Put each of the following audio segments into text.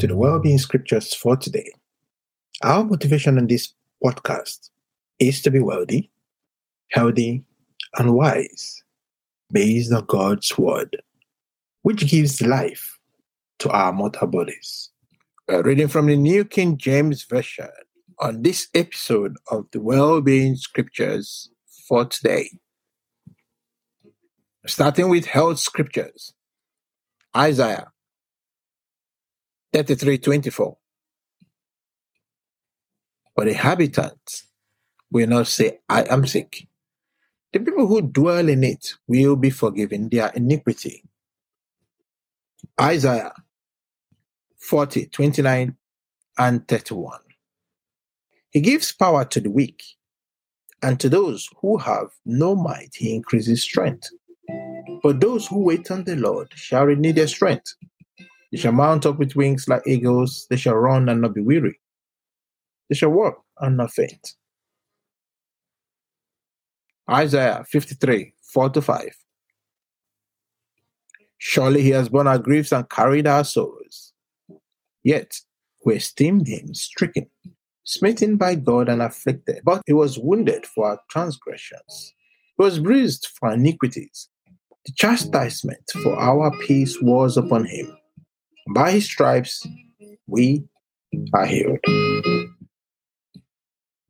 to the Wellbeing Scriptures for today. Our motivation on this podcast is to be wealthy, healthy, and wise based on God's Word, which gives life to our mortal bodies. We're reading from the New King James Version on this episode of the Wellbeing Scriptures for today. Starting with health scriptures Isaiah 33:24. But the inhabitants will not say, I am sick. The people who dwell in it will be forgiven their iniquity. Isaiah 40, 29 and 31. He gives power to the weak, and to those who have no might, he increases strength. But those who wait on the Lord shall renew their strength. They shall mount up with wings like eagles. They shall run and not be weary. They shall walk and not faint. Isaiah 53 4 to 5. Surely he has borne our griefs and carried our sorrows. Yet we esteemed him stricken, smitten by God and afflicted. But he was wounded for our transgressions, he was bruised for iniquities. The chastisement for our peace was upon him. By his stripes we are healed.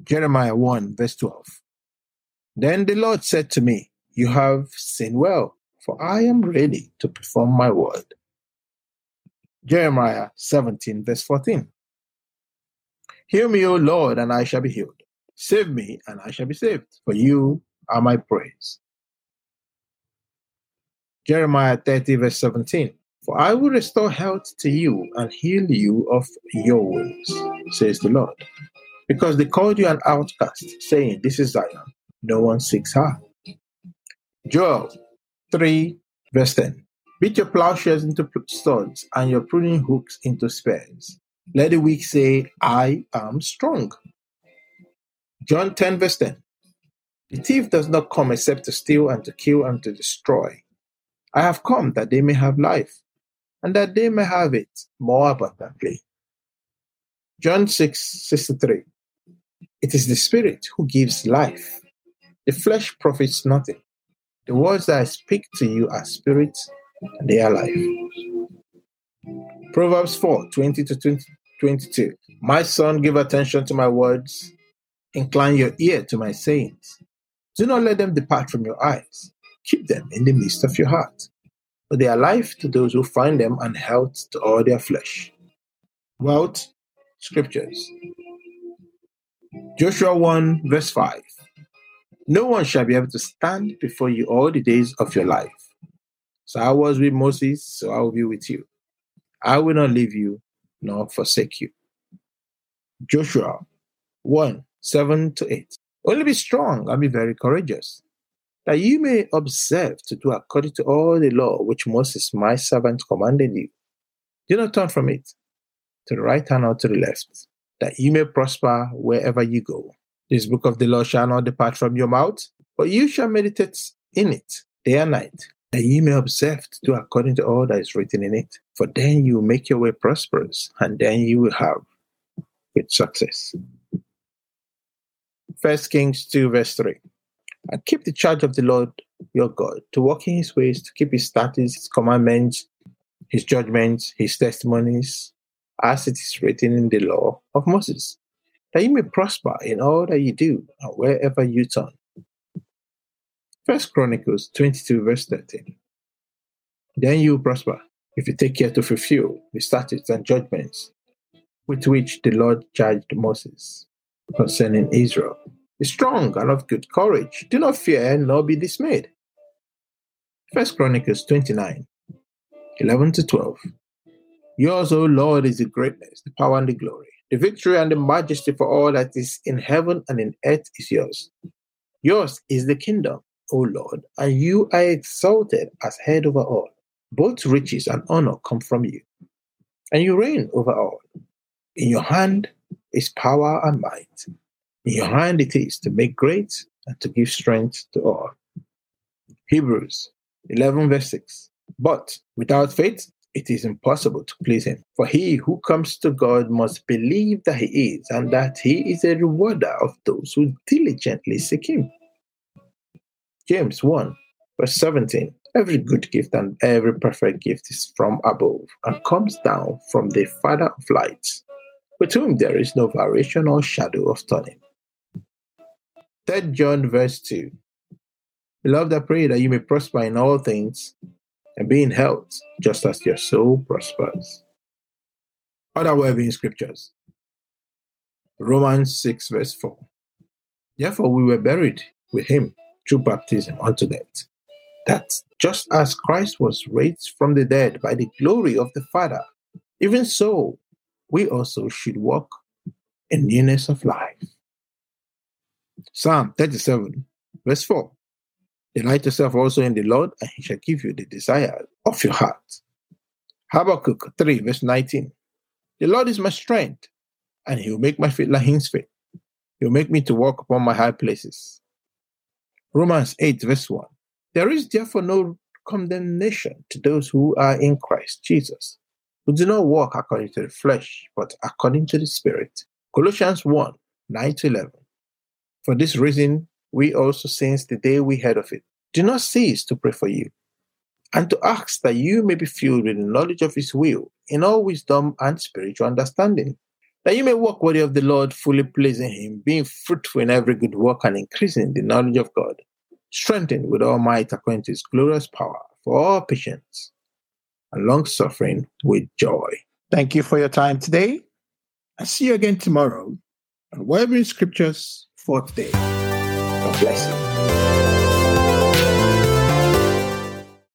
Jeremiah 1, verse 12. Then the Lord said to me, You have sinned well, for I am ready to perform my word. Jeremiah 17, verse 14. Hear me, O Lord, and I shall be healed. Save me, and I shall be saved, for you are my praise. Jeremiah 30, verse 17. For I will restore health to you and heal you of your wounds, says the Lord. Because they called you an outcast, saying, This is Zion, no one seeks her. Joel 3, verse 10. Beat your plowshares into swords and your pruning hooks into spears. Let the weak say, I am strong. John 10, verse 10. The thief does not come except to steal and to kill and to destroy. I have come that they may have life and that they may have it more abundantly. John 6 63. It is the Spirit who gives life. The flesh profits nothing. The words that I speak to you are spirit and they are life. Proverbs 4 20 to 20, 22. My son, give attention to my words, incline your ear to my sayings. Do not let them depart from your eyes. Keep them in the midst of your heart but they are life to those who find them and health to all their flesh. Wealth Scriptures Joshua 1, verse 5 No one shall be able to stand before you all the days of your life. So I was with Moses, so I will be with you. I will not leave you nor forsake you. Joshua 1, 7 to 8 Only be strong and be very courageous that you may observe to do according to all the law which Moses my servant commanded you. Do not turn from it to the right hand or to the left, that you may prosper wherever you go. This book of the law shall not depart from your mouth, but you shall meditate in it day and night, that you may observe to do according to all that is written in it. For then you will make your way prosperous, and then you will have great success. First Kings 2, verse 3 and keep the charge of the Lord your God, to walk in his ways, to keep his statutes, his commandments, his judgments, his testimonies, as it is written in the law of Moses, that you may prosper in all that you do and wherever you turn. First Chronicles 22, verse 13. Then you will prosper if you take care to fulfill the statutes and judgments with which the Lord charged Moses concerning Israel. Be strong and of good courage. Do not fear nor be dismayed. First Chronicles 29, 11 to 12. Yours, O Lord, is the greatness, the power, and the glory. The victory and the majesty for all that is in heaven and in earth is yours. Yours is the kingdom, O Lord, and you are exalted as head over all. Both riches and honor come from you, and you reign over all. In your hand is power and might. Your hand it is to make great and to give strength to all. Hebrews 11, verse 6. But without faith, it is impossible to please him. For he who comes to God must believe that he is, and that he is a rewarder of those who diligently seek him. James 1, verse 17. Every good gift and every perfect gift is from above and comes down from the Father of lights, with whom there is no variation or shadow of turning. 3 John verse 2. Beloved, I pray that you may prosper in all things and be in health, just as your soul prospers. Other well-being scriptures. Romans 6 verse 4. Therefore we were buried with him through baptism unto death, that just as Christ was raised from the dead by the glory of the Father, even so we also should walk in newness of life. Psalm 37, verse 4. Delight yourself also in the Lord, and he shall give you the desire of your heart. Habakkuk 3, verse 19. The Lord is my strength, and he will make my feet like hinds feet. He will make me to walk upon my high places. Romans 8, verse 1. There is therefore no condemnation to those who are in Christ Jesus, who do not walk according to the flesh, but according to the Spirit. Colossians 1, 9 to 11. For this reason, we also, since the day we heard of it, do not cease to pray for you, and to ask that you may be filled with the knowledge of His will in all wisdom and spiritual understanding, that you may walk worthy of the Lord, fully pleasing Him, being fruitful in every good work and increasing the knowledge of God, strengthened with all might according to His glorious power, for all patience and long suffering with joy. Thank you for your time today. I'll see you again tomorrow on Wellbeing Scriptures for today. God bless you.